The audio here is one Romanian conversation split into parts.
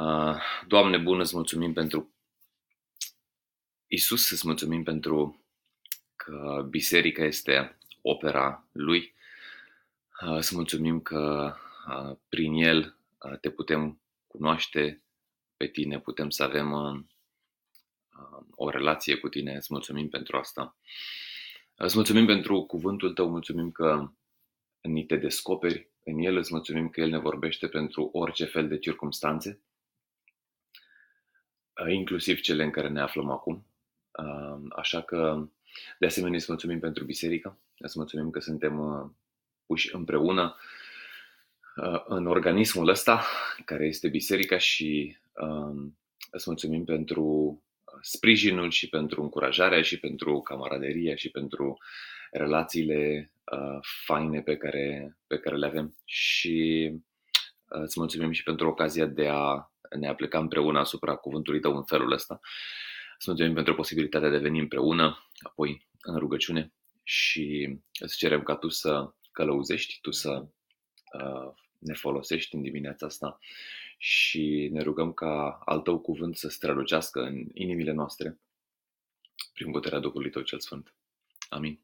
Uh, Doamne bun, îți mulțumim pentru Isus, îți mulțumim pentru că biserica este opera Lui. Uh, îți mulțumim că uh, prin El te putem cunoaște pe tine, putem să avem o relație cu tine. Îți mulțumim pentru asta. Îți mulțumim pentru cuvântul tău, mulțumim că ni te descoperi în el, îți mulțumim că el ne vorbește pentru orice fel de circumstanțe, inclusiv cele în care ne aflăm acum. Așa că, de asemenea, îți mulțumim pentru biserică, îți mulțumim că suntem puși împreună în organismul ăsta, care este biserica și îți mulțumim pentru sprijinul și pentru încurajarea și pentru camaraderia și pentru relațiile uh, faine pe care, pe care le avem și uh, îți mulțumim și pentru ocazia de a ne apleca împreună asupra cuvântului tău în felul ăsta. Îți mulțumim pentru posibilitatea de a veni împreună, apoi în rugăciune și îți cerem ca tu să călăuzești, tu să uh, ne folosești în dimineața asta și ne rugăm ca al tău cuvânt să strălucească în inimile noastre prin puterea Duhului Tău cel Sfânt. Amin.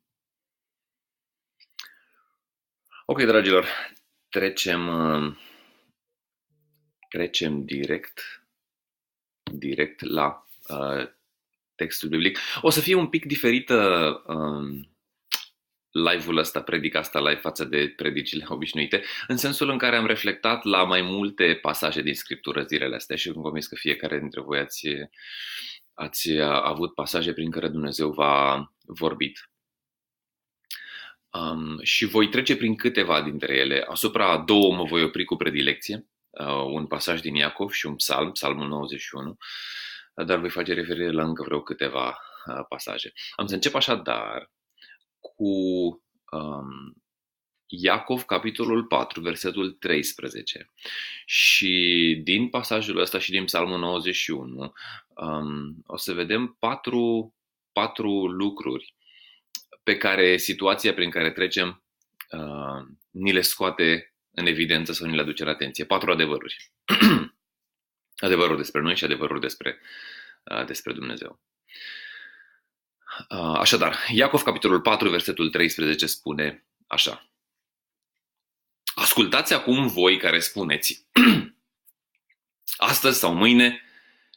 Ok, dragilor, trecem, trecem direct, direct la uh, textul biblic. O să fie un pic diferită uh, live-ul ăsta, predica asta live față de predicile obișnuite, în sensul în care am reflectat la mai multe pasaje din Scriptură zilele astea și sunt convins că fiecare dintre voi ați, ați avut pasaje prin care Dumnezeu v-a vorbit. Um, și voi trece prin câteva dintre ele. Asupra două mă voi opri cu predilecție, uh, un pasaj din Iacov și un psalm, psalmul 91, dar voi face referire la încă vreo câteva uh, pasaje. Am să încep așadar cu um, Iacov, capitolul 4, versetul 13. Și din pasajul ăsta și din Psalmul 91 um, o să vedem patru, patru lucruri pe care situația prin care trecem uh, ni le scoate în evidență sau ni le aduce în atenție. Patru adevăruri. adevărul despre noi și adevărul despre, uh, despre Dumnezeu. Uh, așadar, Iacov, capitolul 4, versetul 13 spune așa. Ascultați acum voi care spuneți, astăzi sau mâine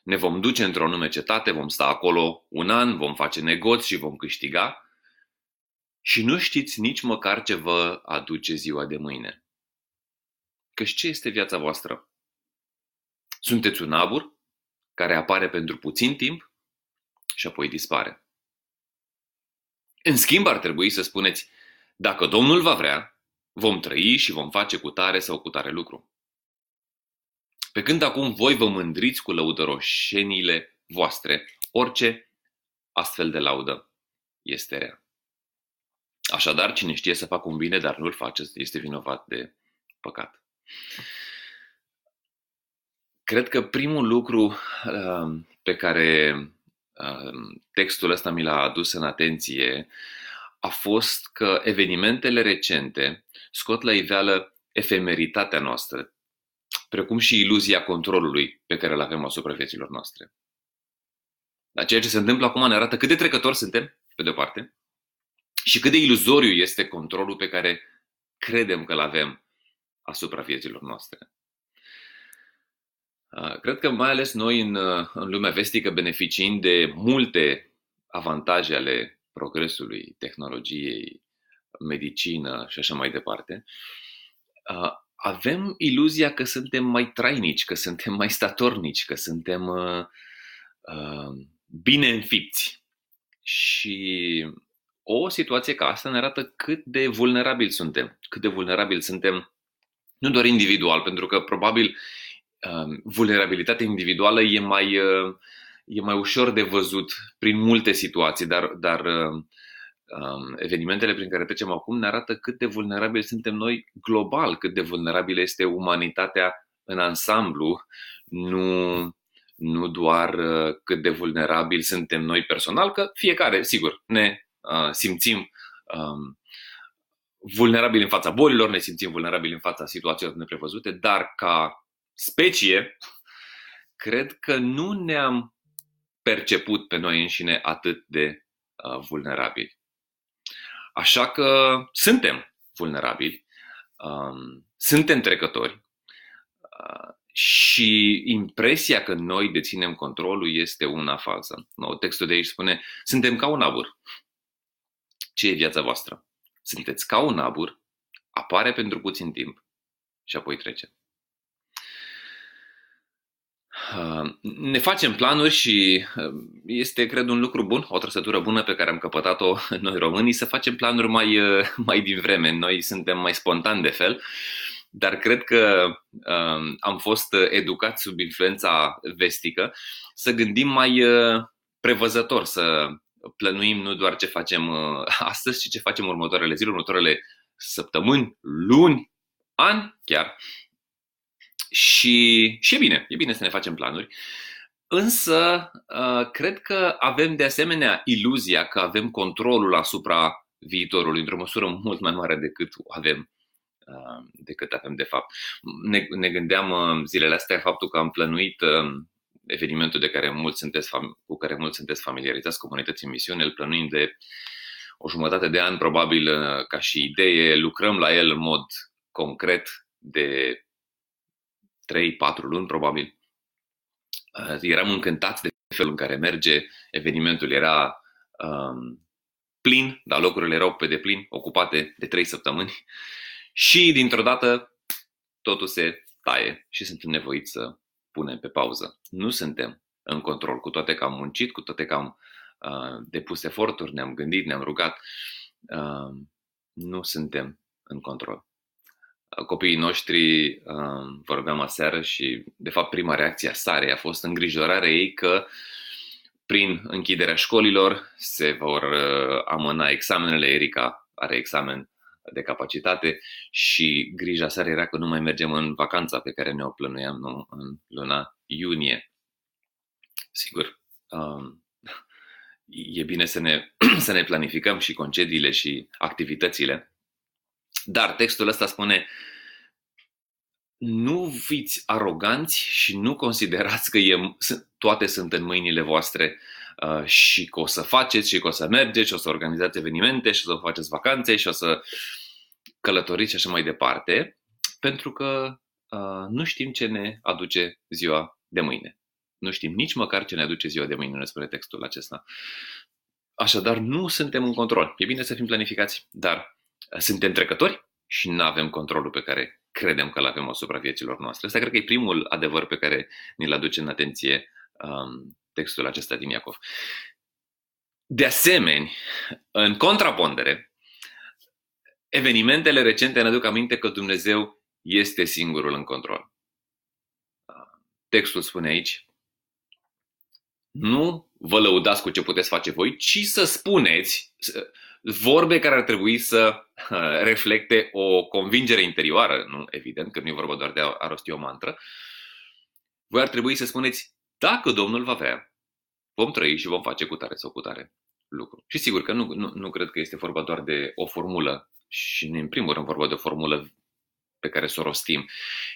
ne vom duce într-o nume cetate, vom sta acolo un an, vom face negoți și vom câștiga și nu știți nici măcar ce vă aduce ziua de mâine. Căci ce este viața voastră? Sunteți un abur care apare pentru puțin timp și apoi dispare. În schimb, ar trebui să spuneți, dacă Domnul va vrea, vom trăi și vom face cu tare sau cu tare lucru. Pe când acum voi vă mândriți cu lăudăroșenile voastre, orice astfel de laudă este rea. Așadar, cine știe să facă un bine, dar nu-l face, este vinovat de păcat. Cred că primul lucru uh, pe care textul ăsta mi l-a adus în atenție a fost că evenimentele recente scot la iveală efemeritatea noastră, precum și iluzia controlului pe care îl avem asupra vieților noastre. Dar ceea ce se întâmplă acum ne arată cât de trecători suntem, pe de-o parte, și cât de iluzoriu este controlul pe care credem că îl avem asupra vieților noastre. Ah, cred că mai ales noi în, uh, în lumea vestică beneficiind de multe avantaje ale progresului, tehnologiei, medicină și așa mai departe, ah, avem iluzia că suntem mai trainici, că suntem mai statornici, că suntem uh, uh, bine înfipți. Și o situație ca asta ne arată cât de vulnerabili suntem, cât de vulnerabili suntem nu doar individual, pentru că probabil Um, vulnerabilitatea individuală e mai, uh, e mai ușor de văzut prin multe situații, dar, dar um, um, evenimentele prin care trecem acum ne arată cât de vulnerabili suntem noi global, cât de vulnerabilă este umanitatea în ansamblu, nu, nu doar uh, cât de vulnerabili suntem noi personal, că fiecare, sigur, ne uh, simțim um, vulnerabili în fața bolilor, ne simțim vulnerabili în fața situațiilor neprevăzute, dar ca specie, cred că nu ne-am perceput pe noi înșine atât de uh, vulnerabili. Așa că suntem vulnerabili, um, suntem trecători uh, și impresia că noi deținem controlul este una falsă. No, textul de aici spune, suntem ca un abur. Ce e viața voastră? Sunteți ca un abur, apare pentru puțin timp și apoi trece. Uh, ne facem planuri și uh, este, cred, un lucru bun, o trăsătură bună pe care am căpătat-o noi românii, să facem planuri mai, uh, mai din vreme. Noi suntem mai spontani de fel, dar cred că am fost educați sub influența vestică să gândim mai prevăzător, să plănuim nu doar ce facem astăzi, ci ce facem următoarele zile, următoarele săptămâni, luni, ani chiar. Și, și e bine, e bine să ne facem planuri. Însă, uh, cred că avem de asemenea iluzia că avem controlul asupra viitorului într-o măsură mult mai mare decât avem uh, decât avem de fapt. Ne, ne gândeam uh, zilele astea faptul că am plănuit evenimentul de care mulți sunteți, cu care mulți sunteți familiarizați, comunității în misiune, îl plănuim de o jumătate de an, probabil ca și idee, lucrăm la el în mod concret de 3-4 luni probabil. Uh, eram încântați de felul în care merge evenimentul. Era um, plin, dar locurile erau pe deplin, ocupate de 3 săptămâni. Și dintr-o dată totul se taie și suntem nevoiți să punem pe pauză. Nu suntem în control, cu toate că am muncit, cu toate că am uh, depus eforturi, ne-am gândit, ne-am rugat. Uh, nu suntem în control copiii noștri, um, vorbeam aseară și, de fapt, prima reacție a Sarei a fost îngrijorarea ei că prin închiderea școlilor se vor uh, amâna examenele. Erica are examen de capacitate și grija seară era că nu mai mergem în vacanța pe care ne-o plănuiam nu, în luna iunie. Sigur, um, e bine să ne, să ne planificăm și concediile și activitățile, dar textul ăsta spune nu fiți aroganți și nu considerați că e, toate sunt în mâinile voastre uh, și că o să faceți și că o să mergeți și o să organizați evenimente și o să faceți vacanțe și o să călătoriți și așa mai departe, pentru că uh, nu știm ce ne aduce ziua de mâine. Nu știm nici măcar ce ne aduce ziua de mâine, ne spune textul acesta. Așadar, nu suntem în control. E bine să fim planificați, dar suntem trecători și nu avem controlul pe care credem că îl avem asupra vieților noastre. Asta cred că e primul adevăr pe care ni-l aduce în atenție um, textul acesta din Iacov. De asemenea, în contrapondere, evenimentele recente ne aduc aminte că Dumnezeu este singurul în control. Textul spune aici, nu vă lăudați cu ce puteți face voi, ci să spuneți, vorbe care ar trebui să reflecte o convingere interioară, nu evident, că nu e vorba doar de a rosti o mantră, voi ar trebui să spuneți, dacă Domnul va vrea, vom trăi și vom face cu tare sau cu tare lucru. Și sigur că nu, nu, nu cred că este vorba doar de o formulă și în primul rând vorba de o formulă pe care să o rostim,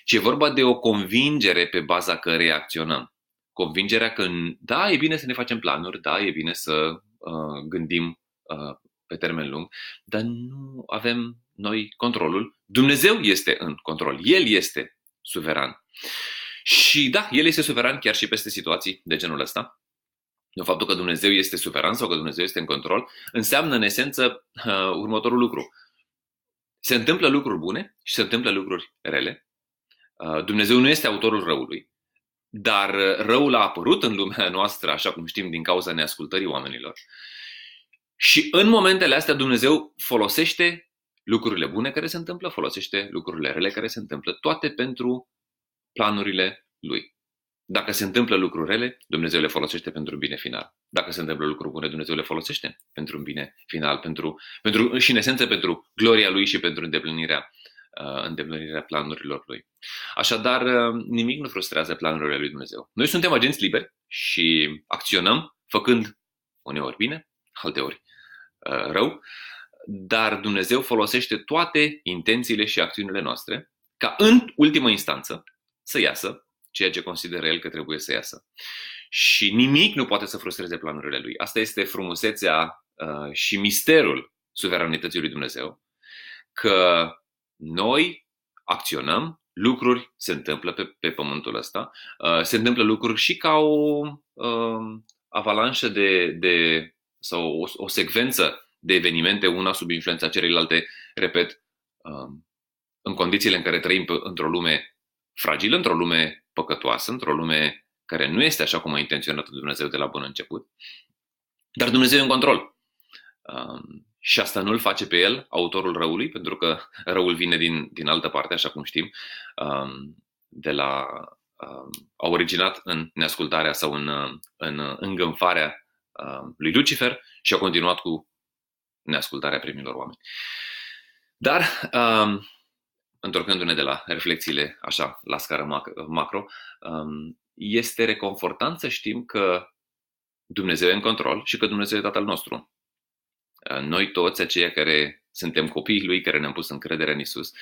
ci e vorba de o convingere pe baza căreia acționăm. Convingerea că, da, e bine să ne facem planuri, da, e bine să uh, gândim uh, pe termen lung, dar nu avem noi controlul. Dumnezeu este în control. El este suveran. Și da, El este suveran chiar și peste situații de genul ăsta. De faptul că Dumnezeu este suveran sau că Dumnezeu este în control, înseamnă în esență uh, următorul lucru. Se întâmplă lucruri bune și se întâmplă lucruri rele. Uh, Dumnezeu nu este autorul răului, dar răul a apărut în lumea noastră, așa cum știm, din cauza neascultării oamenilor. Și în momentele astea Dumnezeu folosește lucrurile bune care se întâmplă, folosește lucrurile rele care se întâmplă, toate pentru planurile Lui. Dacă se întâmplă lucruri rele, Dumnezeu le folosește pentru un bine final. Dacă se întâmplă lucruri bune, Dumnezeu le folosește pentru un bine final, pentru, pentru, și în esență pentru gloria Lui și pentru îndeplinirea, uh, îndeplinirea planurilor Lui. Așadar, uh, nimic nu frustrează planurile Lui Dumnezeu. Noi suntem agenți liberi și acționăm făcând uneori bine, alteori uh, rău, dar Dumnezeu folosește toate intențiile și acțiunile noastre ca în ultimă instanță să iasă ceea ce consideră el că trebuie să iasă. Și nimic nu poate să frustreze planurile lui. Asta este frumusețea uh, și misterul suveranității lui Dumnezeu, că noi acționăm, lucruri se întâmplă pe, pe pământul ăsta, uh, se întâmplă lucruri și ca o uh, avalanșă de, de sau o, o secvență de evenimente, una sub influența celelalte, repet, uh, în condițiile în care trăim într-o lume fragilă, într-o lume păcătoasă, într-o lume care nu este așa cum a intenționat Dumnezeu de la bun început, dar Dumnezeu e în control. Um, și asta nu îl face pe el, autorul răului, pentru că răul vine din, din altă parte, așa cum știm, um, de la, um, a originat în neascultarea sau în, în îngânfarea um, lui Lucifer și a continuat cu neascultarea primilor oameni. Dar, um, întorcându-ne de la reflexiile așa, la scară macro, um, este reconfortant să știm că Dumnezeu e în control și că Dumnezeu e Tatăl nostru. Uh, noi toți, aceia care suntem copiii Lui, care ne-am pus încredere în Isus,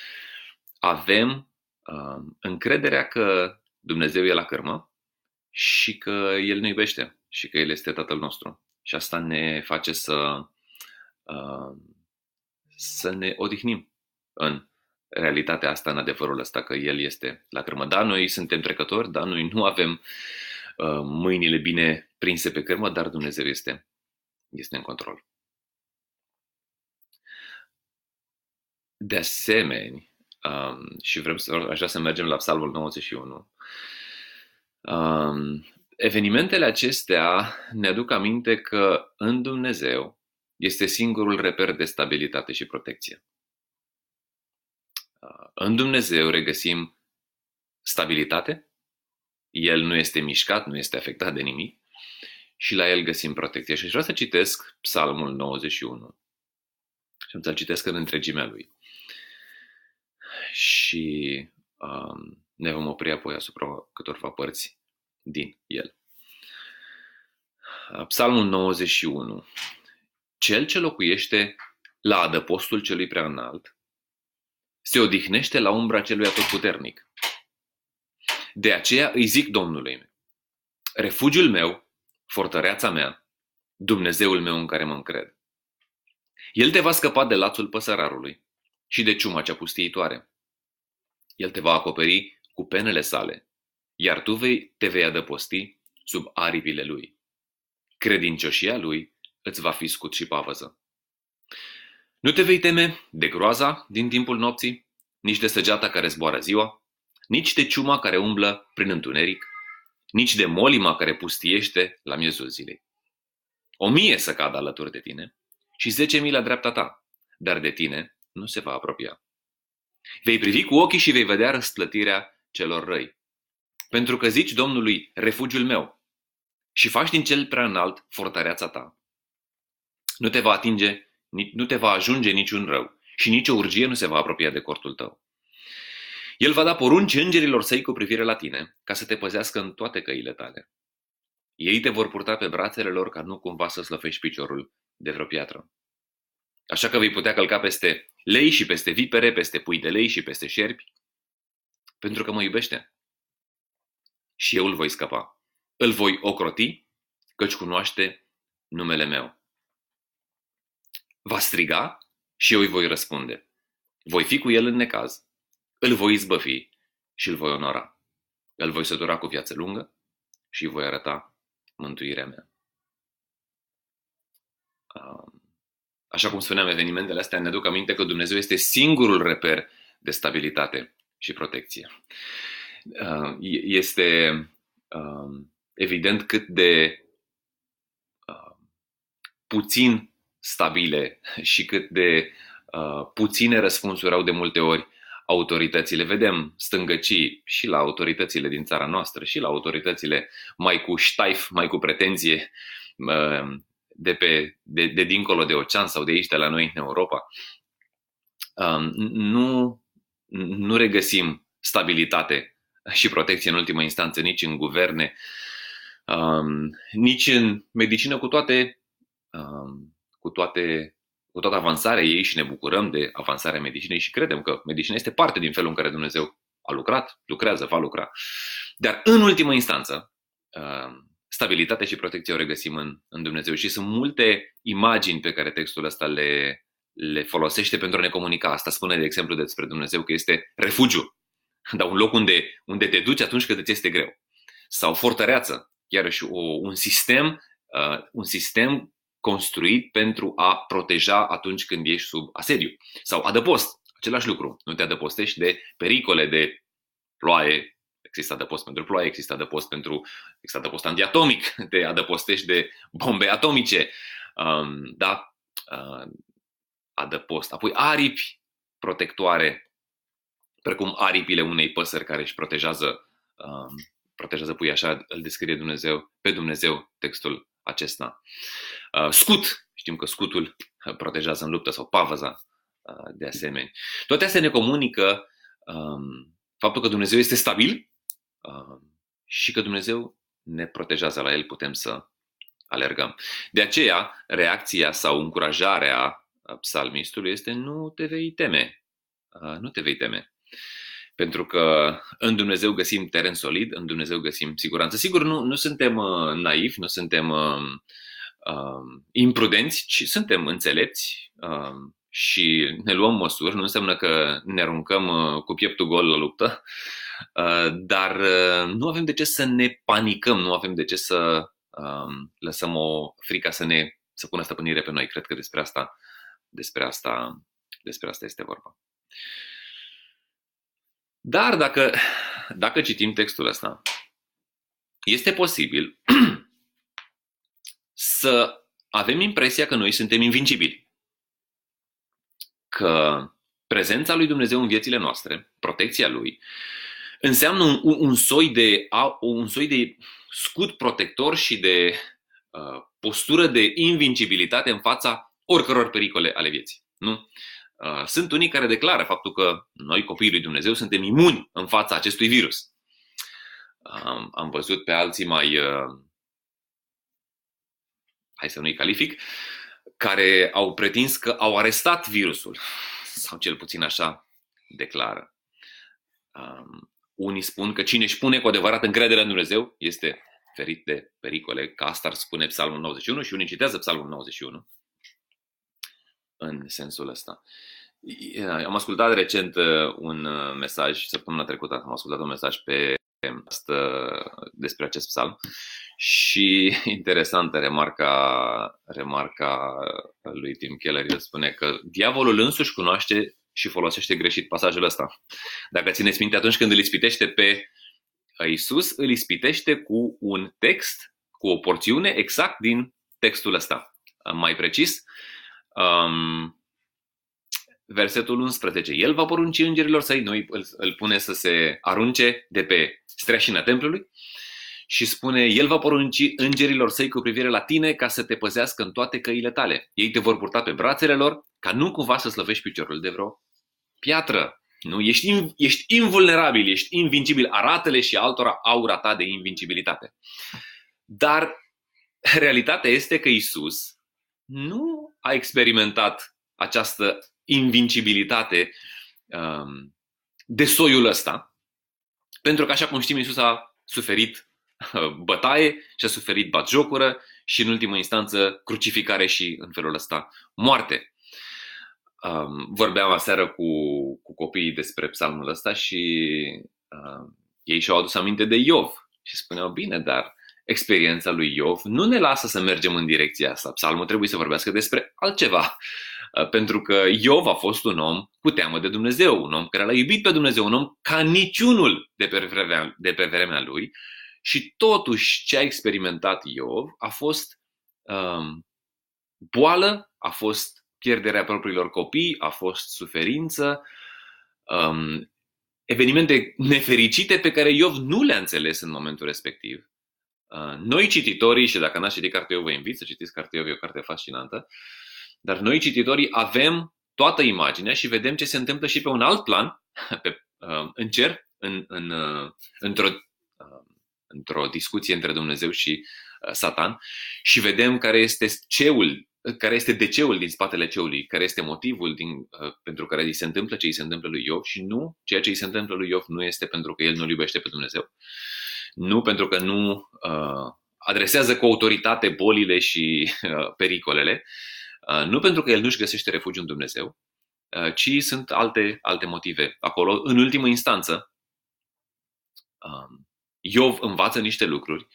avem uh, încrederea că Dumnezeu e la cărmă și că El ne iubește și că El este Tatăl nostru. Și asta ne face să, uh, să ne odihnim în realitatea asta, în adevărul ăsta, că El este la cărmă. Da, noi suntem trecători, da, noi nu avem mâinile bine prinse pe cărmă, dar Dumnezeu este, este în control. De asemenea, um, și vrem să, aș vrea să mergem la Psalmul 91, um, evenimentele acestea ne aduc aminte că în Dumnezeu este singurul reper de stabilitate și protecție. Uh, în Dumnezeu regăsim stabilitate, El nu este mișcat, nu este afectat de nimic și la El găsim protecție. Și aș vrea să citesc Psalmul 91 și am să-l citesc în întregimea lui și um, ne vom opri apoi asupra câtorva părți din el. Psalmul 91. Cel ce locuiește la adăpostul celui prea înalt se odihnește la umbra celui atotputernic. De aceea îi zic Domnului, refugiul meu, fortăreața mea, Dumnezeul meu în care mă încred. El te va scăpa de lațul păsărarului și de ciuma cea pustiitoare. El te va acoperi cu penele sale, iar tu vei, te vei adăposti sub aripile lui. Credincioșia lui îți va fi scut și pavăză. Nu te vei teme de groaza din timpul nopții, nici de săgeata care zboară ziua, nici de ciuma care umblă prin întuneric, nici de molima care pustiește la miezul zilei. O mie să cadă alături de tine și zece mii la dreapta ta, dar de tine nu se va apropia. Vei privi cu ochii și vei vedea răsplătirea celor răi. Pentru că zici Domnului, refugiul meu, și faci din cel prea înalt fortăreața ta. Nu te va atinge, nu te va ajunge niciun rău și nicio urgie nu se va apropia de cortul tău. El va da porunci îngerilor săi cu privire la tine, ca să te păzească în toate căile tale. Ei te vor purta pe brațele lor ca nu cumva să slăfești piciorul de vreo piatră. Așa că vei putea călca peste lei și peste vipere, peste pui de lei și peste șerpi, pentru că mă iubește. Și eu îl voi scăpa. Îl voi ocroti, căci cunoaște numele meu. Va striga și eu îi voi răspunde. Voi fi cu el în necaz. Îl voi izbăvi și îl voi onora. Îl voi sătura cu viață lungă și îi voi arăta mântuirea mea. Um, așa cum spuneam, evenimentele astea ne aduc aminte că Dumnezeu este singurul reper de stabilitate și protecție. Uh, este uh, evident cât de uh, puțin stabile și cât de puține răspunsuri au de multe ori autoritățile. Vedem stângăcii și la autoritățile din țara noastră și la autoritățile mai cu ștaif, mai cu pretenție de, pe, de, de dincolo de ocean sau de aici, de la noi în Europa, um, nu, nu regăsim stabilitate și protecție în ultimă instanță nici în guverne, um, nici în medicină cu toate, um, cu toate cu toată avansarea ei și ne bucurăm de avansarea medicinei și credem că medicina este parte din felul în care Dumnezeu a lucrat, lucrează, va lucra. Dar în ultimă instanță, stabilitate și protecție o regăsim în, în Dumnezeu și sunt multe imagini pe care textul ăsta le, le folosește pentru a ne comunica. Asta spune, de exemplu, despre Dumnezeu că este refugiu, dar un loc unde, unde te duci atunci când îți este greu. Sau fortăreață, iarăși o, un sistem, uh, un sistem construit pentru a proteja atunci când ești sub asediu. Sau adăpost, același lucru. Nu te adăpostești de pericole de ploaie, există adăpost pentru ploaie, există adăpost pentru, există adăpost antiatomic, te adăpostești de bombe atomice, um, da? Uh, adăpost. Apoi aripi protectoare, precum aripile unei păsări care își protejează, um, protejează pui, așa îl descrie Dumnezeu, pe Dumnezeu textul acesta. Uh, scut, știm că scutul protejează în luptă sau pavăza uh, de asemenea. Toate astea ne comunică um, faptul că Dumnezeu este stabil și că Dumnezeu ne protejează la El, putem să alergăm. De aceea, reacția sau încurajarea psalmistului este nu te vei teme. Nu te vei teme. Pentru că în Dumnezeu găsim teren solid, în Dumnezeu găsim siguranță. Sigur, nu, nu suntem uh, naivi, nu suntem uh, uh, imprudenți, ci suntem înțelepți uh, și ne luăm măsuri. Nu înseamnă că ne aruncăm uh, cu pieptul gol la luptă, Uh, dar uh, nu avem de ce să ne panicăm, nu avem de ce să um, lăsăm o frică să ne să pună stăpânire pe noi. Cred că despre asta, despre asta, despre asta este vorba. Dar dacă, dacă citim textul ăsta, este posibil să avem impresia că noi suntem invincibili. Că prezența lui Dumnezeu în viețile noastre, protecția lui, înseamnă un, un, soi de, un soi de scut protector și de uh, postură de invincibilitate în fața oricăror pericole ale vieții. Nu? Uh, sunt unii care declară faptul că noi, copiii lui Dumnezeu, suntem imuni în fața acestui virus. Uh, am văzut pe alții mai, uh, hai să nu-i calific, care au pretins că au arestat virusul, sau cel puțin așa declară. Um, unii spun că cine își pune cu adevărat încredere în Dumnezeu este ferit de pericole, ca asta ar spune Psalmul 91 și unii citează Psalmul 91 în sensul ăsta. Am ascultat recent uh, un uh, mesaj, săptămâna trecută am ascultat un mesaj pe asta, despre acest psalm și interesantă remarca, remarca lui Tim Keller, el spune că diavolul însuși cunoaște și folosește greșit pasajul ăsta. Dacă țineți minte, atunci când îl ispitește pe Isus, îl ispitește cu un text, cu o porțiune exact din textul ăsta. Mai precis, um, versetul 11. El va porunci îngerilor săi, noi îl, îl pune să se arunce de pe streașina templului și spune, El va porunci îngerilor săi cu privire la tine ca să te păzească în toate căile tale. Ei te vor purta pe brațele lor ca nu cumva să slăvești piciorul de vreo piatră. Nu? Ești, ești invulnerabil, ești invincibil. Arată-le și altora aura ta de invincibilitate. Dar realitatea este că Isus nu a experimentat această invincibilitate um, de soiul ăsta, pentru că, așa cum știm, Isus a suferit uh, bătaie și a suferit batjocură și, în ultimă instanță, crucificare și, în felul ăsta, moarte. Um, vorbeam aseară cu, cu copiii despre psalmul ăsta și uh, ei și-au adus aminte de Iov și spuneau, bine, dar experiența lui Iov nu ne lasă să mergem în direcția asta. Psalmul trebuie să vorbească despre altceva. Uh, pentru că Iov a fost un om cu teamă de Dumnezeu, un om care l-a iubit pe Dumnezeu, un om ca niciunul de pe vremea, de pe vremea lui și totuși ce a experimentat Iov a fost um, boală, a fost pierderea propriilor copii, a fost suferință, um, evenimente nefericite pe care Iov nu le-a înțeles în momentul respectiv. Uh, noi cititorii, și dacă n-ați citit cartea Iov, vă invit să citiți cartea Iov, e o carte fascinantă, dar noi cititorii avem toată imaginea și vedem ce se întâmplă și pe un alt plan, pe, uh, în cer, în, în, uh, într-o, uh, într-o discuție între Dumnezeu și uh, Satan și vedem care este ceul care este deceul din spatele ceului, care este motivul din, uh, pentru care îi se întâmplă ce îi se întâmplă lui Iov și nu, ceea ce îi se întâmplă lui Iov nu este pentru că el nu iubește pe Dumnezeu, nu pentru că nu uh, adresează cu autoritate bolile și uh, pericolele, uh, nu pentru că el nu-și găsește refugiu în Dumnezeu, uh, ci sunt alte, alte motive acolo. În ultimă instanță, uh, Iov învață niște lucruri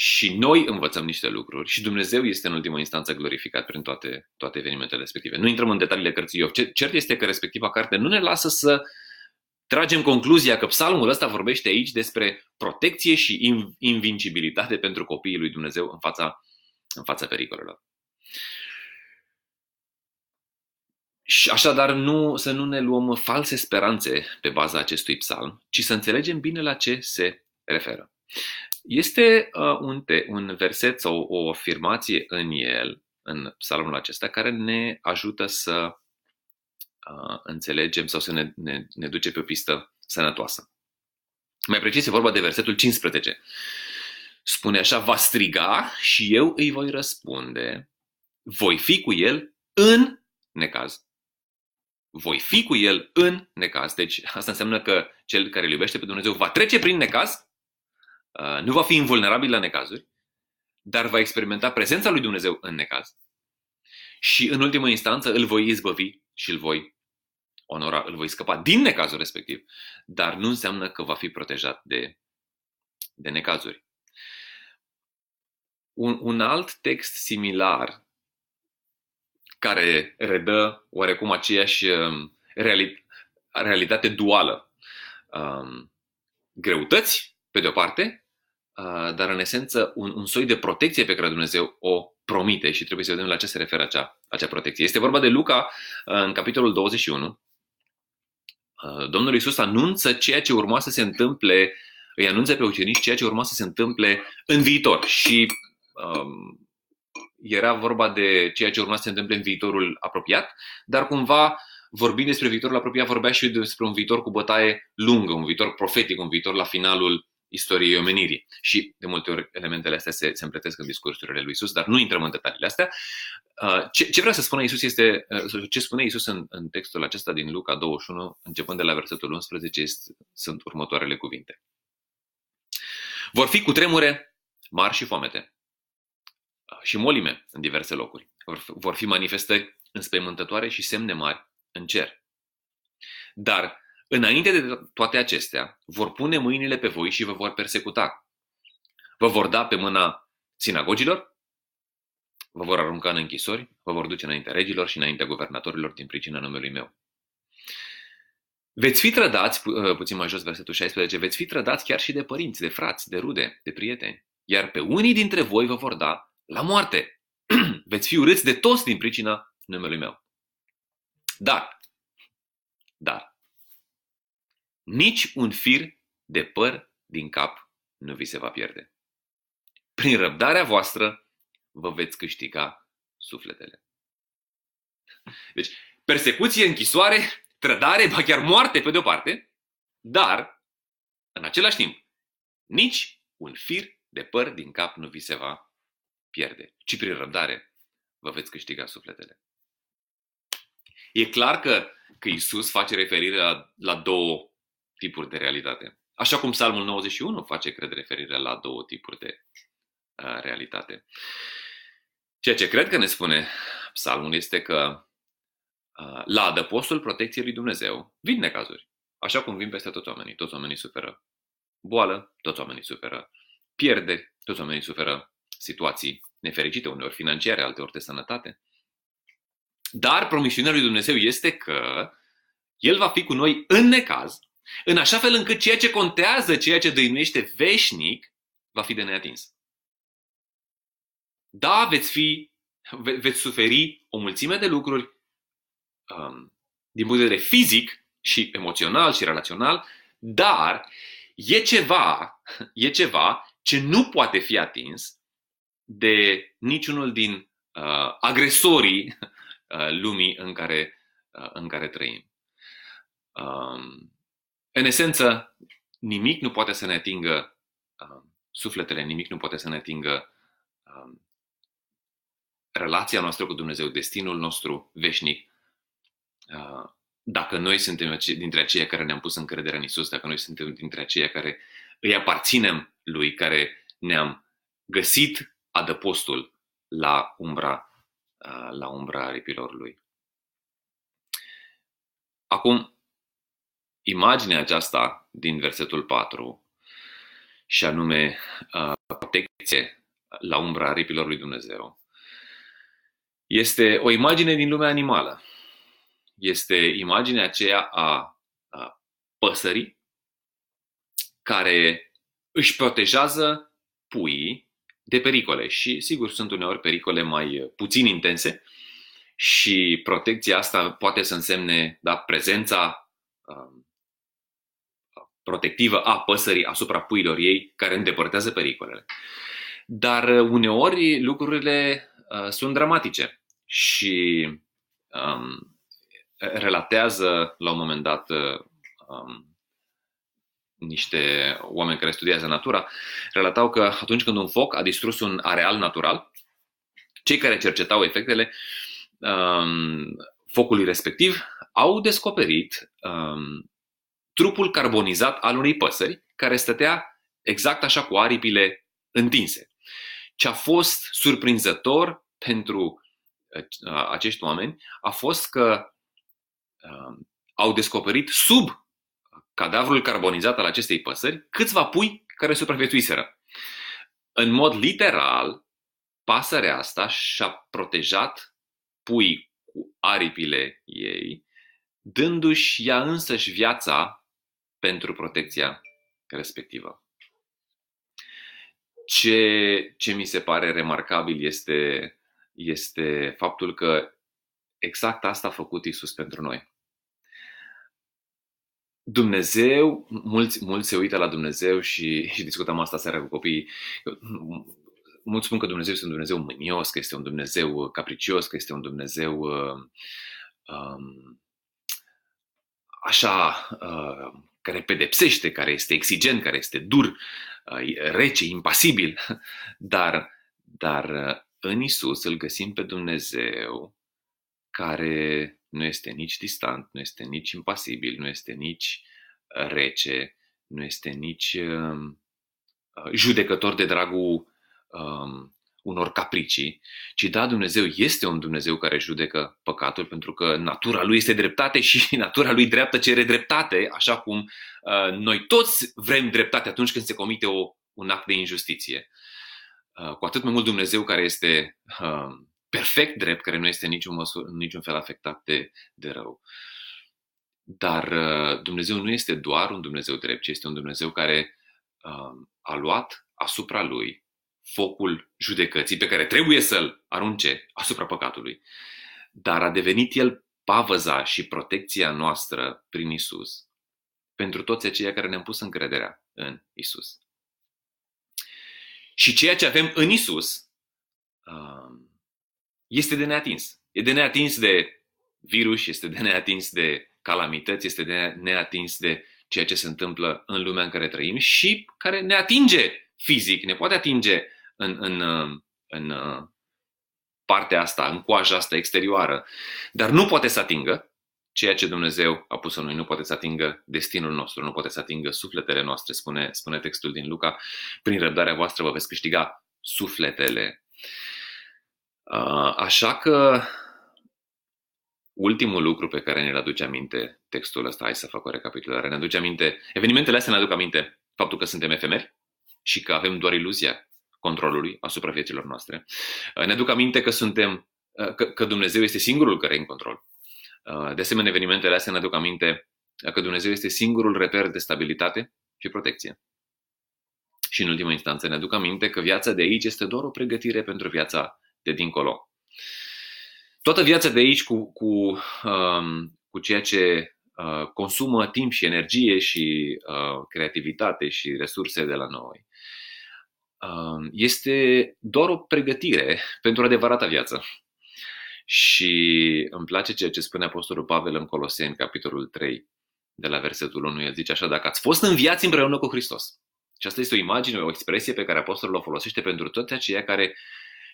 și noi învățăm niște lucruri și Dumnezeu este în ultimă instanță glorificat prin toate, toate evenimentele respective. Nu intrăm în detaliile cărții Iov. Cert este că respectiva carte nu ne lasă să tragem concluzia că psalmul ăsta vorbește aici despre protecție și invincibilitate pentru copiii lui Dumnezeu în fața, în fața pericolelor. Și așadar nu, să nu ne luăm false speranțe pe baza acestui psalm, ci să înțelegem bine la ce se referă. Este uh, un, te, un verset sau o afirmație în el, în psalmul acesta, care ne ajută să uh, înțelegem sau să ne, ne, ne duce pe o pistă sănătoasă. Mai precis, e vorba de versetul 15. Spune așa, va striga și eu îi voi răspunde, voi fi cu el în necaz. Voi fi cu el în necaz. Deci asta înseamnă că cel care îl iubește pe Dumnezeu va trece prin necaz Uh, nu va fi invulnerabil la necazuri, dar va experimenta prezența lui Dumnezeu în necaz. Și în ultimă instanță îl voi izbăvi și îl voi onora, îl voi scăpa din necazul respectiv, dar nu înseamnă că va fi protejat de, de necazuri. Un, un alt text similar care redă oarecum aceeași um, reali, realitate duală. Um, greutăți, pe de o parte, dar în esență un, un soi de protecție pe care Dumnezeu o promite și trebuie să vedem la ce se referă acea, acea protecție. Este vorba de Luca în capitolul 21. Domnul Iisus anunță ceea ce urma să se întâmple, îi anunță pe ucenici ceea ce urma să se întâmple în viitor și um, era vorba de ceea ce urma să se întâmple în viitorul apropiat, dar cumva vorbind despre viitorul apropiat, vorbea și despre un viitor cu bătaie lungă, un viitor profetic, un viitor la finalul istoriei omenirii. Și de multe ori elementele astea se, se împletesc în discursurile lui Isus, dar nu intrăm în detaliile astea. Uh, ce, ce vrea să spună Isus este, uh, ce spune Isus în, în textul acesta din Luca 21, începând de la versetul 11, este, sunt următoarele cuvinte. Vor fi cu tremure mari și foamete uh, și molime în diverse locuri. Vor fi manifestări înspăimântătoare și semne mari în cer. Dar Înainte de toate acestea, vor pune mâinile pe voi și vă vor persecuta. Vă vor da pe mâna sinagogilor, vă vor arunca în închisori, vă vor duce înaintea regilor și înaintea guvernatorilor din pricina numelui meu. Veți fi trădați, pu- uh, puțin mai jos versetul 16, veți fi trădați chiar și de părinți, de frați, de rude, de prieteni, iar pe unii dintre voi vă vor da la moarte. veți fi urâți de toți din pricina numelui meu. Dar, dar, nici un fir de păr din cap nu vi se va pierde. Prin răbdarea voastră vă veți câștiga sufletele. Deci, persecuție, închisoare, trădare, ba chiar moarte pe de-o parte, dar, în același timp, nici un fir de păr din cap nu vi se va pierde, ci prin răbdare vă veți câștiga sufletele. E clar că, că Isus face referire la, la două tipuri de realitate. Așa cum Psalmul 91 face, cred, referire la două tipuri de uh, realitate. Ceea ce cred că ne spune Psalmul este că uh, la adăpostul protecției lui Dumnezeu vin necazuri. Așa cum vin peste toți oamenii. Toți oamenii suferă boală, toți oamenii suferă pierde, toți oamenii suferă situații nefericite, uneori financiare, alteori de sănătate. Dar promisiunea lui Dumnezeu este că El va fi cu noi în necaz în așa fel încât ceea ce contează, ceea ce dăinuiește veșnic, va fi de neatins. Da, veți fi, ve- veți suferi o mulțime de lucruri um, din punct de vedere fizic și emoțional și relațional, dar e ceva, e ceva ce nu poate fi atins de niciunul din uh, agresorii uh, lumii în care, uh, în care trăim. Um, în esență, nimic nu poate să ne atingă uh, sufletele, nimic nu poate să ne atingă uh, relația noastră cu Dumnezeu, destinul nostru veșnic, dacă noi suntem dintre aceia care ne-am pus încredere în Isus, dacă noi suntem dintre aceia care îi aparținem Lui, care ne-am găsit adăpostul la umbra, la umbra aripilor Lui. Acum, imaginea aceasta din versetul 4, și anume protecție la umbra aripilor lui Dumnezeu, este o imagine din lumea animală. Este imaginea aceea a, a păsării care își protejează puii de pericole și, sigur, sunt uneori pericole mai puțin intense și protecția asta poate să însemne da, prezența um, protectivă a păsării asupra puilor ei care îndepărtează pericolele. Dar uneori lucrurile uh, sunt dramatice și um, relatează la un moment dat um, niște oameni care studiază natura, relatau că atunci când un foc a distrus un areal natural, cei care cercetau efectele um, focului respectiv au descoperit um, trupul carbonizat al unei păsări care stătea exact așa cu aripile întinse. Ce a fost surprinzător pentru uh, acești oameni a fost că uh, au descoperit sub cadavrul carbonizat al acestei păsări câțiva pui care supraviețuiseră. În mod literal, pasărea asta și-a protejat pui cu aripile ei, dându-și ea însăși viața pentru protecția respectivă. Ce, ce mi se pare remarcabil este, este faptul că exact asta a făcut Isus pentru noi. Dumnezeu, mulți, mulți se uită la Dumnezeu și, și discutăm asta seara cu copiii. Mulți spun că Dumnezeu este un Dumnezeu mânios, că este un Dumnezeu capricios, că este un Dumnezeu uh, um, așa uh, care pedepsește, care este exigent, care este dur, uh, rece, impasibil. Dar, dar uh, în Isus îl găsim pe Dumnezeu care nu este nici distant, nu este nici impasibil, nu este nici uh, rece, nu este nici um, judecător de dragul um, unor capricii, ci da, Dumnezeu este un Dumnezeu care judecă păcatul pentru că natura lui este dreptate și natura lui dreaptă cere dreptate, așa cum uh, noi toți vrem dreptate atunci când se comite o, un act de injustiție. Uh, cu atât mai mult Dumnezeu care este uh, perfect drept, care nu este niciun, măsur, niciun fel afectat de, de rău. Dar uh, Dumnezeu nu este doar un Dumnezeu drept, ci este un Dumnezeu care uh, a luat asupra lui focul judecății pe care trebuie să-l arunce asupra păcatului, dar a devenit el pavăza și protecția noastră prin Isus pentru toți aceia care ne-am pus încrederea în Isus. Și ceea ce avem în Isus um, este de neatins. E de neatins de virus, este de neatins de calamități, este de neatins de ceea ce se întâmplă în lumea în care trăim și care ne atinge fizic, ne poate atinge în, în, în partea asta, în coaja asta exterioară, dar nu poate să atingă ceea ce Dumnezeu a pus în noi, nu poate să atingă destinul nostru, nu poate să atingă sufletele noastre, spune, spune textul din Luca. Prin răbdarea voastră vă veți câștiga sufletele. Așa că ultimul lucru pe care ne-l aduce aminte textul ăsta, hai să fac o recapitulare, ne aduce aminte, evenimentele astea ne aduc aminte faptul că suntem efemeri și că avem doar iluzia controlului asupra vieților noastre. Uh, ne aduc aminte că suntem, uh, că, că Dumnezeu este singurul care e în control. Uh, de asemenea, evenimentele astea ne aduc aminte că Dumnezeu este singurul reper de stabilitate și protecție. Și în ultima instanță ne aduc aminte că viața de aici este doar o pregătire pentru viața de dincolo. Toată viața de aici cu, cu, um, cu ceea ce uh, consumă timp și energie și uh, creativitate și resurse de la noi este doar o pregătire pentru adevărata viață. Și îmi place ceea ce spune Apostolul Pavel în Coloseni, capitolul 3, de la versetul 1. El zice așa, dacă ați fost în viață împreună cu Hristos. Și asta este o imagine, o expresie pe care Apostolul o folosește pentru toți aceia care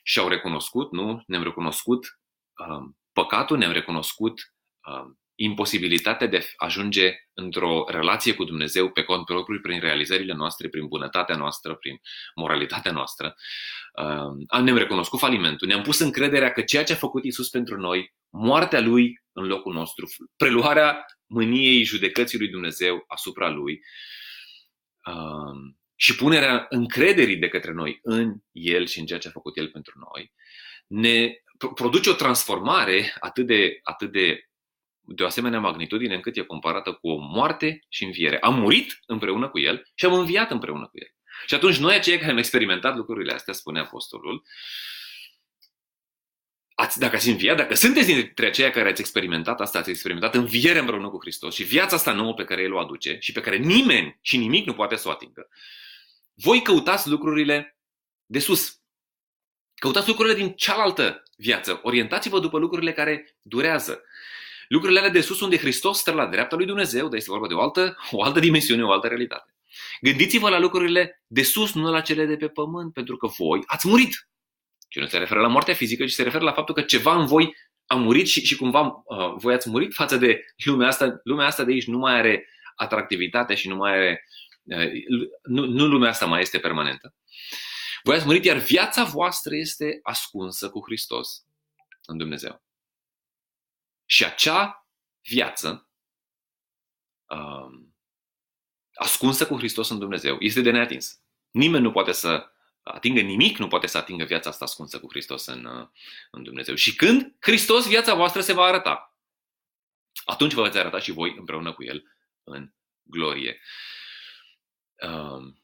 și au recunoscut, nu? Ne-am recunoscut um, păcatul, ne-am recunoscut um, imposibilitatea de a ajunge într-o relație cu Dumnezeu pe cont propriu prin realizările noastre, prin bunătatea noastră, prin moralitatea noastră. Uh, ne-am recunoscut falimentul, ne-am pus încrederea că ceea ce a făcut Isus pentru noi, moartea Lui în locul nostru, preluarea mâniei judecății lui Dumnezeu asupra Lui uh, și punerea încrederii de către noi în El și în ceea ce a făcut El pentru noi, ne produce o transformare atât de, atât de de o asemenea magnitudine încât e comparată cu o moarte și înviere. Am murit împreună cu El și am înviat împreună cu El. Și atunci noi, aceia care am experimentat lucrurile astea, spune Apostolul, ați, dacă ați înviat, dacă sunteți dintre aceia care ați experimentat asta, ați experimentat înviere împreună cu Hristos și viața asta nouă pe care El o aduce și pe care nimeni și nimic nu poate să o atingă, voi căutați lucrurile de sus. Căutați lucrurile din cealaltă viață. Orientați-vă după lucrurile care durează. Lucrurile alea de sus unde Hristos stă la dreapta lui Dumnezeu, dar este vorba de o altă, o altă dimensiune, o altă realitate. Gândiți-vă la lucrurile de sus, nu la cele de pe pământ, pentru că voi ați murit. Și nu se referă la moartea fizică, ci se referă la faptul că ceva în voi a murit și, și cumva uh, voi ați murit față de lumea asta. Lumea asta de aici nu mai are atractivitate și nu mai are. Uh, nu, nu lumea asta mai este permanentă. Voi ați murit, iar viața voastră este ascunsă cu Hristos în Dumnezeu. Și acea viață um, ascunsă cu Hristos în Dumnezeu este de neatins. Nimeni nu poate să atingă nimic, nu poate să atingă viața asta ascunsă cu Hristos în, uh, în Dumnezeu. Și când Hristos, viața voastră, se va arăta, atunci vă veți arăta și voi împreună cu El în glorie. Um,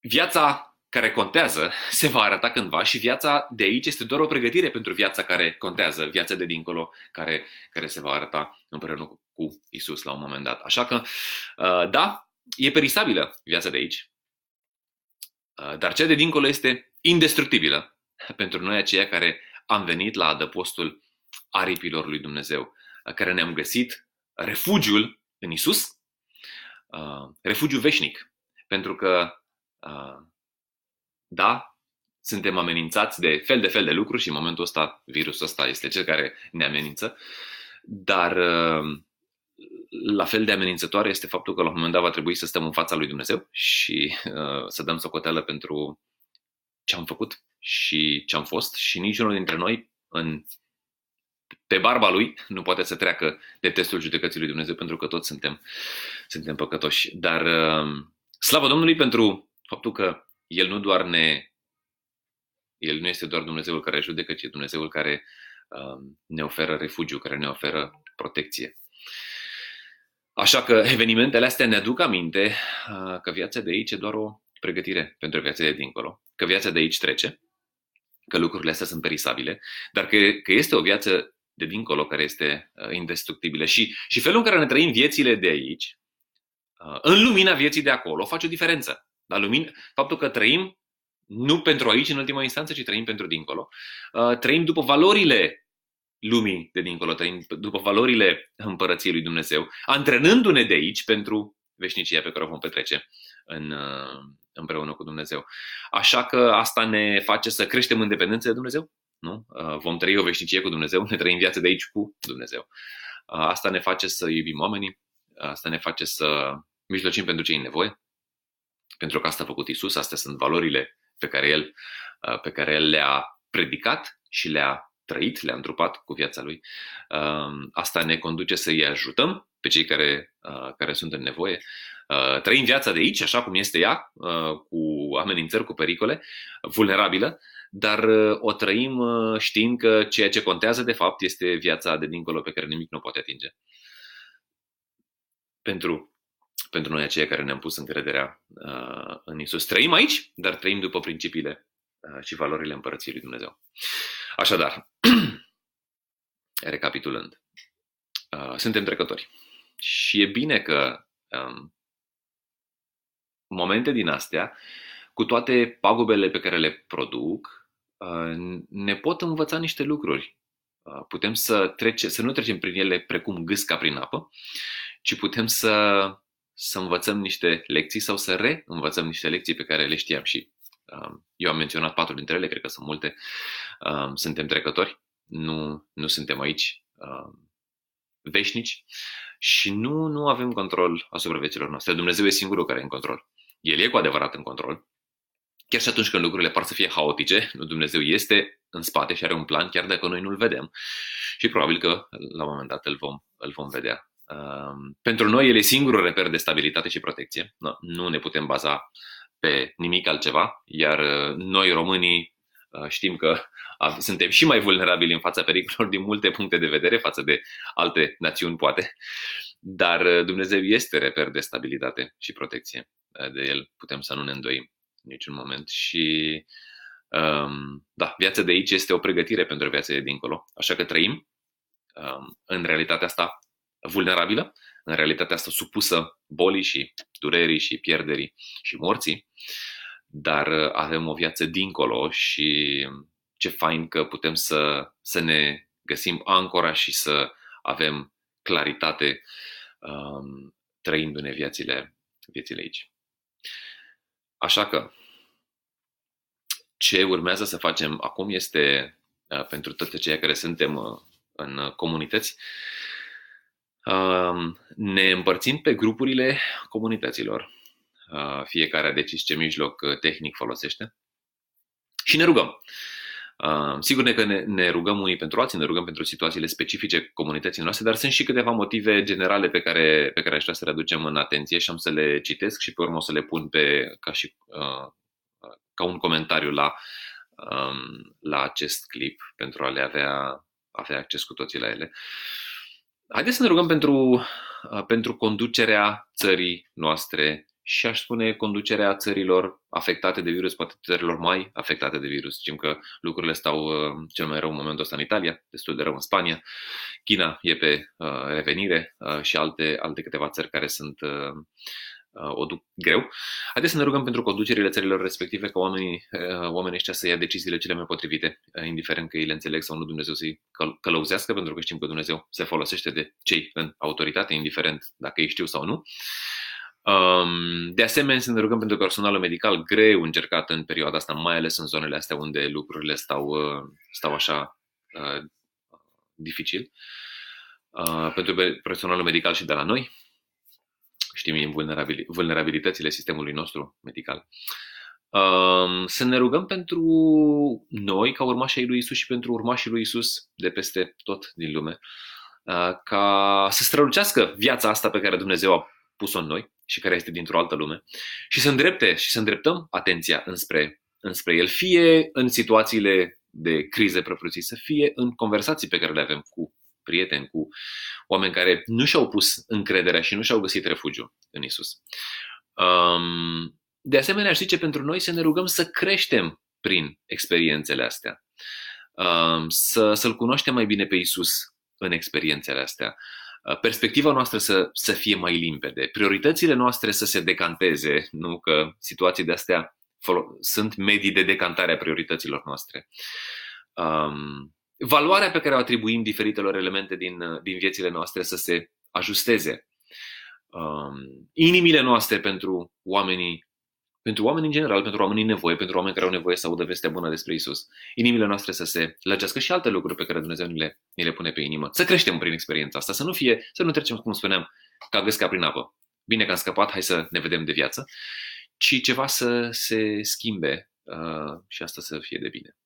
viața care contează se va arăta cândva și viața de aici este doar o pregătire pentru viața care contează, viața de dincolo care, care se va arăta împreună cu Isus la un moment dat. Așa că, uh, da, e perisabilă viața de aici, uh, dar cea de dincolo este indestructibilă pentru noi aceia care am venit la adăpostul aripilor lui Dumnezeu, uh, care ne-am găsit refugiul în Isus, refugiu veșnic, pentru că da, suntem amenințați de fel de fel de lucruri și în momentul ăsta virusul ăsta este cel care ne amenință, dar uh, la fel de amenințătoare este faptul că la un moment dat va trebui să stăm în fața lui Dumnezeu și uh, să dăm socoteală pentru ce am făcut și ce am fost și niciunul dintre noi în pe barba lui nu poate să treacă de testul judecății lui Dumnezeu pentru că toți suntem, suntem păcătoși. Dar uh, slavă Domnului pentru faptul că el nu doar ne el nu este doar Dumnezeul care judecă, ci Dumnezeul care um, ne oferă refugiu, care ne oferă protecție. Așa că evenimentele astea ne aduc aminte uh, că viața de aici e doar o pregătire pentru viața de dincolo, că viața de aici trece, că lucrurile astea sunt perisabile, dar că, că este o viață de dincolo care este uh, indestructibilă și, și felul în care ne trăim viețile de aici, uh, în lumina vieții de acolo, face o diferență. La lumină, faptul că trăim nu pentru aici, în ultima instanță, ci trăim pentru dincolo. Uh, trăim după valorile lumii de dincolo, trăim după valorile împărăției lui Dumnezeu, antrenându-ne de aici pentru veșnicia pe care o vom petrece în, uh, împreună cu Dumnezeu. Așa că asta ne face să creștem în dependență de Dumnezeu. Nu? Uh, vom trăi o veșnicie cu Dumnezeu, ne trăim viața de aici cu Dumnezeu. Asta ne face să iubim oamenii, asta ne face să mijlocim pentru cei în nevoie, pentru că asta a făcut Isus, astea sunt valorile pe care el, uh, pe care el le-a predicat și le-a trăit, le-a întrupat cu viața lui. Um, asta ne conduce să îi ajutăm pe cei care, uh, care sunt în nevoie. Uh, trăim viața de aici, așa cum este ea, cu amenințări, cu pericole, vulnerabilă, dar o trăim știind că ceea ce contează de fapt este viața de dincolo pe care nimic nu poate atinge. Pentru pentru noi aceia care ne-am pus încrederea uh, în Isus. Trăim aici, dar trăim după principiile uh, și valorile împărăției lui Dumnezeu. Așadar, recapitulând, uh, suntem trecători. Și e bine că um, momente din astea, cu toate pagubele pe care le produc, uh, ne pot învăța niște lucruri. Uh, putem să, trece, să nu trecem prin ele precum gâsca prin apă, ci putem să să învățăm niște lecții sau să reînvățăm niște lecții pe care le știam și Um, eu am menționat patru dintre ele, cred că sunt multe. Um, suntem trecători, nu, nu suntem aici um, veșnici și nu, nu avem control asupra vieților noastre. Dumnezeu e singurul care e în control. El e cu adevărat în control. Chiar și atunci când lucrurile par să fie haotice, Dumnezeu este în spate și are un plan, chiar dacă noi nu-l vedem. Și probabil că la un moment dat îl vom, îl vom vedea. Pentru noi el e singurul reper de stabilitate și protecție. Nu ne putem baza pe nimic altceva, iar uh, noi românii uh, știm că suntem și mai vulnerabili în fața pericolelor din multe puncte de vedere față de alte națiuni, poate. Dar uh, Dumnezeu este reper de stabilitate și protecție. De el putem să nu ne îndoim în niciun moment. Și um, da, viața de aici este o pregătire pentru viața de dincolo. Așa că trăim um, în realitatea asta vulnerabilă, în realitatea asta supusă bolii și durerii și pierderii și morții, dar uh, avem o viață dincolo și ce fain că putem să, să ne găsim ancora și să avem claritate um, trăindu-ne viețile, viețile aici. Așa că ce urmează să facem acum este uh, pentru toți cei care suntem uh, în comunități ne împărțim pe grupurile comunităților. Fiecare a decis ce mijloc uh, tehnic folosește și ne rugăm. Sigur că ne, ne rugăm unii pentru alții, ne rugăm pentru situațiile specifice comunității noastre, dar sunt și câteva motive generale pe care, pe care aș vrea să le aducem în atenție și am să le citesc și pe urmă o să le pun pe, ca, și, ca un comentariu la, um, la acest clip pentru a le avea, avea acces cu toții la ele. Haideți să ne rugăm pentru, uh, pentru conducerea țării noastre și aș spune conducerea țărilor afectate de virus, poate țărilor mai afectate de virus. Știm că lucrurile stau uh, cel mai rău în momentul ăsta în Italia, destul de rău în Spania, China e pe uh, revenire și alte, alte câteva țări care sunt Uh, o duc greu. Haideți să ne rugăm pentru conducerile țărilor respective ca oamenii, uh, oamenii ăștia să ia deciziile cele mai potrivite, uh, indiferent că ei le înțeleg sau nu Dumnezeu să-i călăuzească, pentru că știm că Dumnezeu se folosește de cei în autoritate, indiferent dacă ei știu sau nu. Um, de asemenea, să ne rugăm pentru personalul medical greu încercat în perioada asta, mai ales în zonele astea unde lucrurile stau, stau așa dificil. Pentru personalul medical și de la noi, știm vulnerabilitățile sistemului nostru medical. Um, să ne rugăm pentru noi, ca urmașii lui Isus și pentru urmașii lui Isus de peste tot din lume, uh, ca să strălucească viața asta pe care Dumnezeu a pus-o în noi și care este dintr-o altă lume și să îndrepte și să îndreptăm atenția înspre, înspre El, fie în situațiile de crize propriu-zise, fie în conversații pe care le avem cu prieteni, cu oameni care nu și-au pus încrederea și nu și-au găsit refugiu în Isus. Um, de asemenea, știi ce pentru noi să ne rugăm să creștem prin experiențele astea. Um, să, să-L cunoaștem mai bine pe Isus în experiențele astea. Uh, perspectiva noastră să, să fie mai limpede, prioritățile noastre să se decanteze, nu că situații de astea sunt medii de decantare a priorităților noastre. Um, valoarea pe care o atribuim diferitelor elemente din, uh, din viețile noastre să se ajusteze. Um, inimile noastre pentru oamenii, pentru oameni în general, pentru oamenii în nevoie, pentru oameni care au nevoie să audă vestea bună despre Isus. Inimile noastre să se lăgească și alte lucruri pe care Dumnezeu ni le, ni le pune pe inimă. Să creștem prin experiența asta, să nu fie, să nu trecem, cum spuneam, ca găsca prin apă. Bine că am scăpat, hai să ne vedem de viață, ci ceva să se schimbe uh, și asta să fie de bine.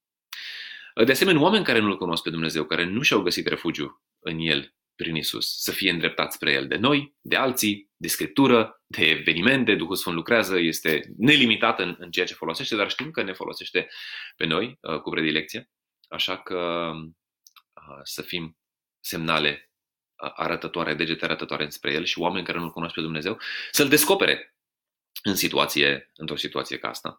De asemenea, oameni care nu-L cunosc pe Dumnezeu, care nu și-au găsit refugiu în El prin Isus, să fie îndreptați spre El de noi, de alții, de Scriptură, de evenimente, Duhul Sfânt lucrează, este nelimitat în, în ceea ce folosește, dar știm că ne folosește pe noi uh, cu predilecție, așa că uh, să fim semnale uh, arătătoare, degete arătătoare spre El și oameni care nu-L cunosc pe Dumnezeu, să-L descopere în situație, într-o situație ca asta.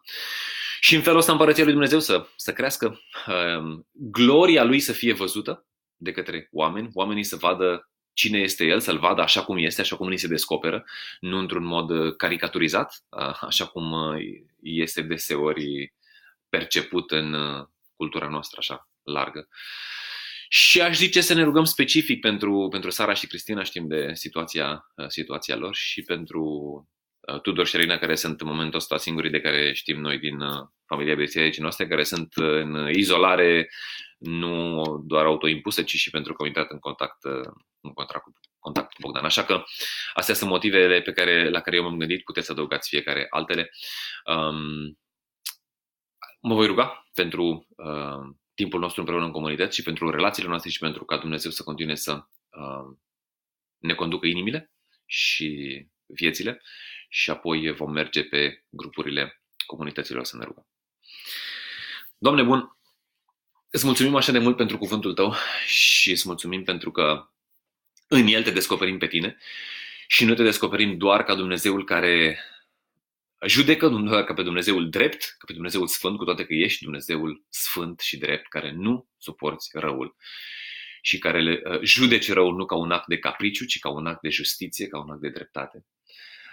Și în felul ăsta împărăția lui Dumnezeu să, să crească, um, gloria lui să fie văzută de către oameni, oamenii să vadă cine este el, să-l vadă așa cum este, așa cum ni se descoperă, nu într-un mod uh, caricaturizat, uh, așa cum uh, este deseori perceput în cultura noastră așa largă. Și aș zice să ne rugăm specific pentru, pentru Sara și Cristina, știm de situația, situația lor și pentru Uh, Tudor și Regina, care sunt în momentul ăsta singurii de care știm noi din uh, familia bisericii noastre, care sunt în izolare nu doar autoimpusă, ci și pentru că au intrat în contact, în contact, cu, contact cu Bogdan. Așa că astea sunt motivele pe care, la care eu m-am gândit, puteți să adăugați fiecare altele. Um, mă voi ruga pentru uh, timpul nostru împreună în comunități și pentru relațiile noastre și pentru ca Dumnezeu să continue să uh, ne conducă inimile și viețile și apoi vom merge pe grupurile comunităților să ne rugăm. Doamne bun, îți mulțumim așa de mult pentru cuvântul tău și îți mulțumim pentru că în el te descoperim pe tine și nu te descoperim doar ca Dumnezeul care judecă doar ca pe Dumnezeul drept, ca pe Dumnezeul sfânt, cu toate că ești Dumnezeul sfânt și drept, care nu suporți răul și care le, uh, judece răul nu ca un act de capriciu, ci ca un act de justiție, ca un act de dreptate.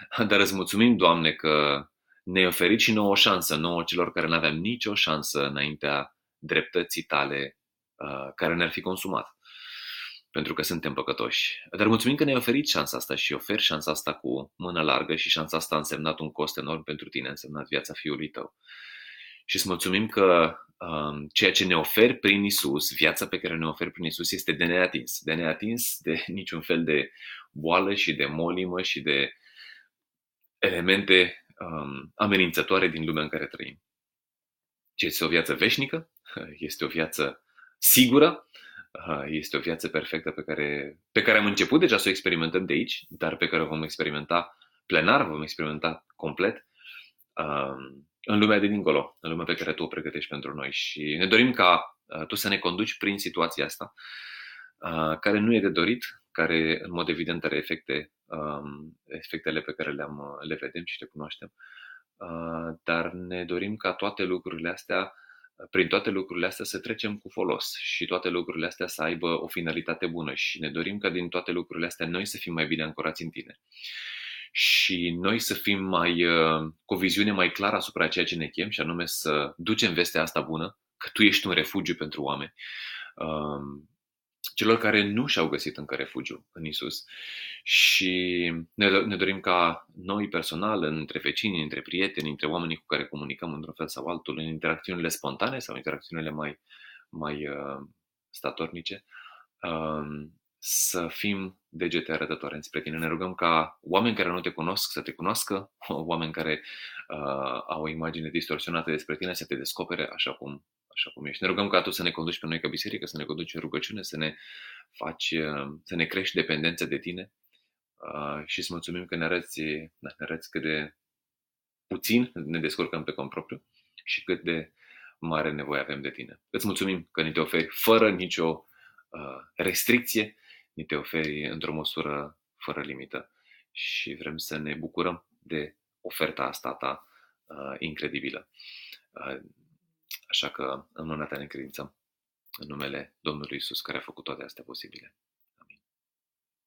Dar îți mulțumim, Doamne, că ne-ai oferit și nouă o șansă, nouă celor care nu aveam nicio șansă înaintea dreptății tale uh, care ne-ar fi consumat. Pentru că suntem păcătoși. Dar mulțumim că ne-ai oferit șansa asta și oferi șansa asta cu mână largă și șansa asta a însemnat un cost enorm pentru tine, a însemnat viața fiului tău. Și îți mulțumim că um, ceea ce ne oferi prin Isus, viața pe care ne oferi prin Isus, este de neatins. De neatins de niciun fel de boală și de molimă și de elemente um, amenințătoare din lumea în care trăim. Ce este o viață veșnică, este o viață sigură, uh, este o viață perfectă pe care, pe care am început deja să o experimentăm de aici, dar pe care o vom experimenta plenar, vom experimenta complet um, în lumea de dincolo, în lumea pe care tu o pregătești pentru noi. Și ne dorim ca uh, tu să ne conduci prin situația asta, uh, care nu e de dorit, care în mod evident are efecte, um, efectele pe care le-am, uh, le vedem și le cunoaștem. Uh, dar ne dorim ca toate lucrurile astea, prin toate lucrurile astea să trecem cu folos și toate lucrurile astea să aibă o finalitate bună. Și ne dorim ca din toate lucrurile astea noi să fim mai bine ancorați în tine. Și noi să fim mai, uh, cu o viziune mai clară asupra ceea ce ne chem și anume să ducem vestea asta bună, că tu ești un refugiu pentru oameni, um, celor care nu și-au găsit încă refugiu în Isus. Și ne, ne dorim ca noi personal, între vecini, între prieteni, între oamenii cu care comunicăm într-un fel sau altul, în interacțiunile spontane sau interacțiunile mai, mai uh, statornice, uh, să fim degete arătătoare înspre tine. Ne rugăm ca oameni care nu te cunosc să te cunoască, oameni care uh, au o imagine distorsionată despre tine să te descopere așa cum, așa cum ești. Ne rugăm ca tu să ne conduci pe noi ca biserică, să ne conduci în rugăciune, să ne faci, uh, să ne crești dependența de tine uh, și să mulțumim că ne arăți, ne arăți cât de puțin ne descurcăm pe cont propriu și cât de mare nevoie avem de tine. Îți mulțumim că ne te oferi fără nicio uh, restricție ni te oferi într-o măsură fără limită și vrem să ne bucurăm de oferta asta ta uh, incredibilă. Uh, așa că în mâna ta ne credințăm în numele Domnului Isus care a făcut toate astea posibile.